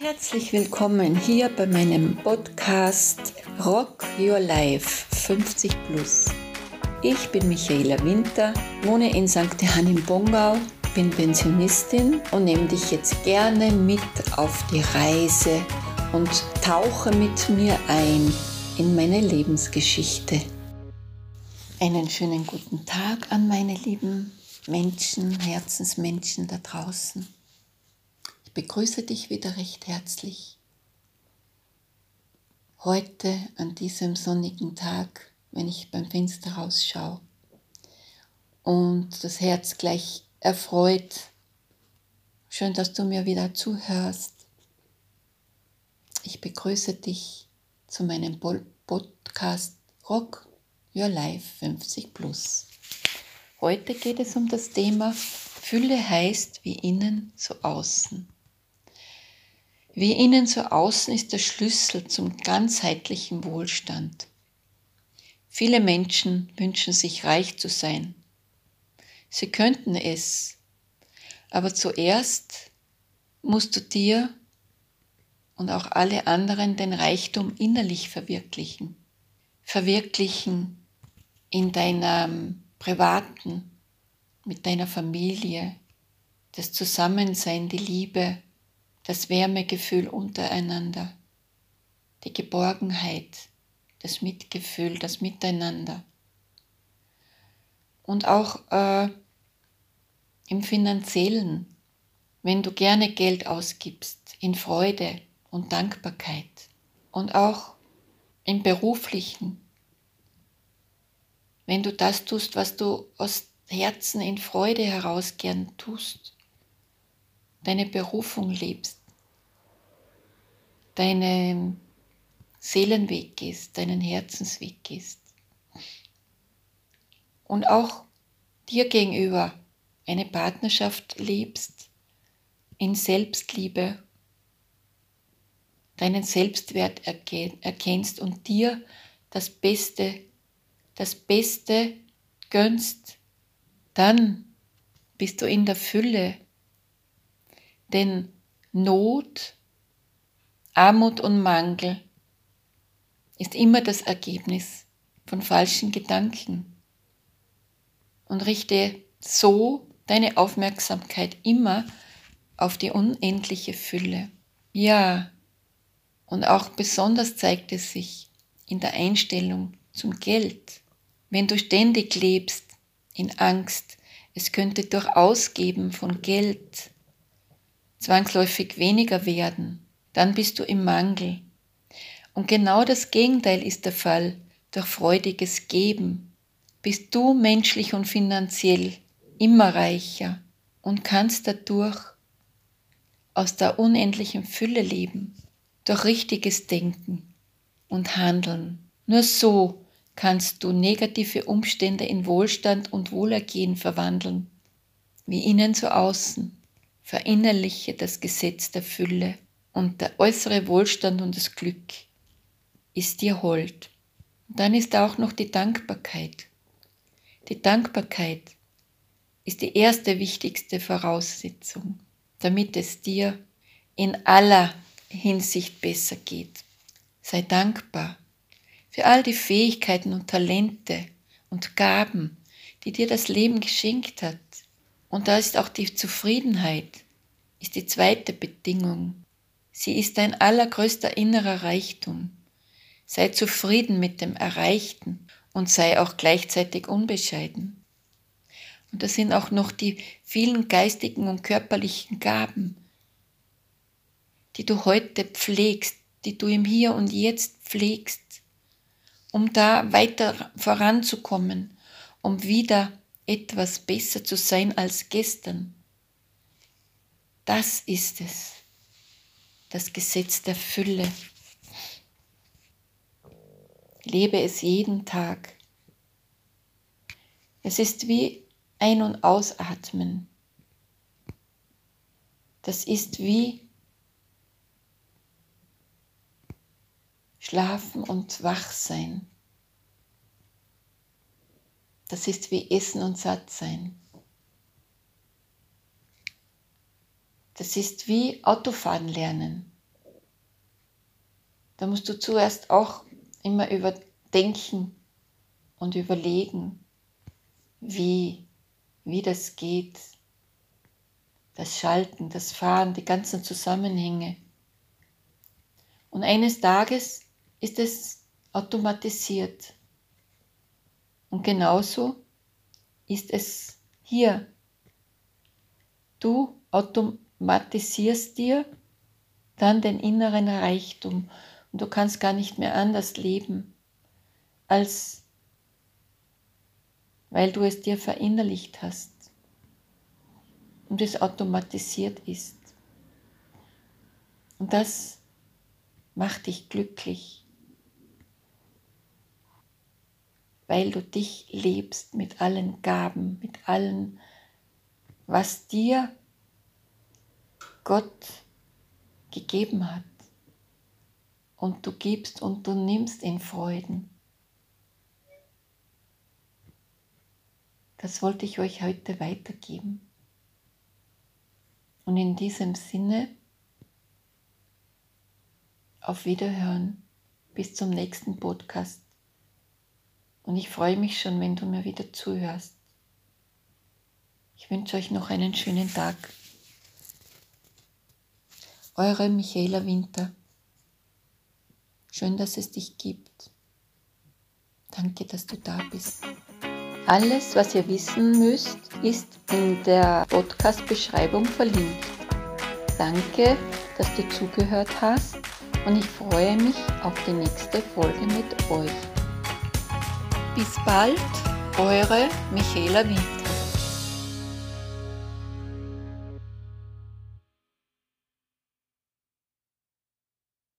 Herzlich willkommen hier bei meinem Podcast Rock Your Life 50 Plus. Ich bin Michaela Winter, wohne in St. Johann im Bongau, bin Pensionistin und nehme dich jetzt gerne mit auf die Reise und tauche mit mir ein in meine Lebensgeschichte. Einen schönen guten Tag an meine lieben Menschen, Herzensmenschen da draußen begrüße dich wieder recht herzlich. Heute an diesem sonnigen Tag, wenn ich beim Fenster rausschaue und das Herz gleich erfreut. Schön, dass du mir wieder zuhörst. Ich begrüße dich zu meinem Podcast Rock Your Life 50 Plus. Heute geht es um das Thema Fülle heißt wie innen so außen. Wie innen so außen ist der Schlüssel zum ganzheitlichen Wohlstand. Viele Menschen wünschen sich reich zu sein. Sie könnten es, aber zuerst musst du dir und auch alle anderen den Reichtum innerlich verwirklichen. Verwirklichen in deinem privaten, mit deiner Familie, das Zusammensein, die Liebe, das Wärmegefühl untereinander, die Geborgenheit, das Mitgefühl, das Miteinander. Und auch äh, im finanziellen, wenn du gerne Geld ausgibst, in Freude und Dankbarkeit. Und auch im beruflichen, wenn du das tust, was du aus Herzen in Freude heraus gern tust, deine Berufung lebst, deinen Seelenweg gehst, deinen Herzensweg gehst. Und auch dir gegenüber eine Partnerschaft lebst, in Selbstliebe, deinen Selbstwert erkennst und dir das Beste, das Beste gönnst, dann bist du in der Fülle. Denn Not Armut und Mangel ist immer das Ergebnis von falschen Gedanken. Und richte so deine Aufmerksamkeit immer auf die unendliche Fülle. Ja, und auch besonders zeigt es sich in der Einstellung zum Geld. Wenn du ständig lebst in Angst, es könnte durch Ausgeben von Geld zwangsläufig weniger werden, dann bist du im Mangel. Und genau das Gegenteil ist der Fall. Durch freudiges Geben bist du menschlich und finanziell immer reicher und kannst dadurch aus der unendlichen Fülle leben, durch richtiges Denken und Handeln. Nur so kannst du negative Umstände in Wohlstand und Wohlergehen verwandeln, wie innen so außen. Verinnerliche das Gesetz der Fülle und der äußere Wohlstand und das Glück ist dir hold. Und dann ist auch noch die Dankbarkeit. Die Dankbarkeit ist die erste wichtigste Voraussetzung, damit es dir in aller Hinsicht besser geht. Sei dankbar für all die Fähigkeiten und Talente und Gaben, die dir das Leben geschenkt hat. Und da ist auch die Zufriedenheit, ist die zweite Bedingung Sie ist dein allergrößter innerer Reichtum. Sei zufrieden mit dem Erreichten und sei auch gleichzeitig unbescheiden. Und das sind auch noch die vielen geistigen und körperlichen Gaben, die du heute pflegst, die du im Hier und Jetzt pflegst, um da weiter voranzukommen, um wieder etwas besser zu sein als gestern. Das ist es das Gesetz der Fülle. Lebe es jeden Tag. Es ist wie ein- und ausatmen. Das ist wie schlafen und wach sein. Das ist wie essen und satt sein. Das ist wie Autofahren lernen. da musst du zuerst auch immer überdenken und überlegen, wie, wie das geht. Das Schalten, das Fahren, die ganzen Zusammenhänge. Und eines Tages ist es automatisiert. Und genauso ist es hier. Du automatisierst dir dann den inneren Reichtum und du kannst gar nicht mehr anders leben, als weil du es dir verinnerlicht hast und es automatisiert ist. Und das macht dich glücklich, weil du dich lebst mit allen Gaben, mit allen, was dir Gott gegeben hat. Und du gibst und du nimmst in Freuden. Das wollte ich euch heute weitergeben. Und in diesem Sinne, auf Wiederhören, bis zum nächsten Podcast. Und ich freue mich schon, wenn du mir wieder zuhörst. Ich wünsche euch noch einen schönen Tag. Eure Michaela Winter. Schön, dass es dich gibt. Danke, dass du da bist. Alles, was ihr wissen müsst, ist in der Podcast-Beschreibung verlinkt. Danke, dass du zugehört hast und ich freue mich auf die nächste Folge mit euch. Bis bald, eure Michaela Winter.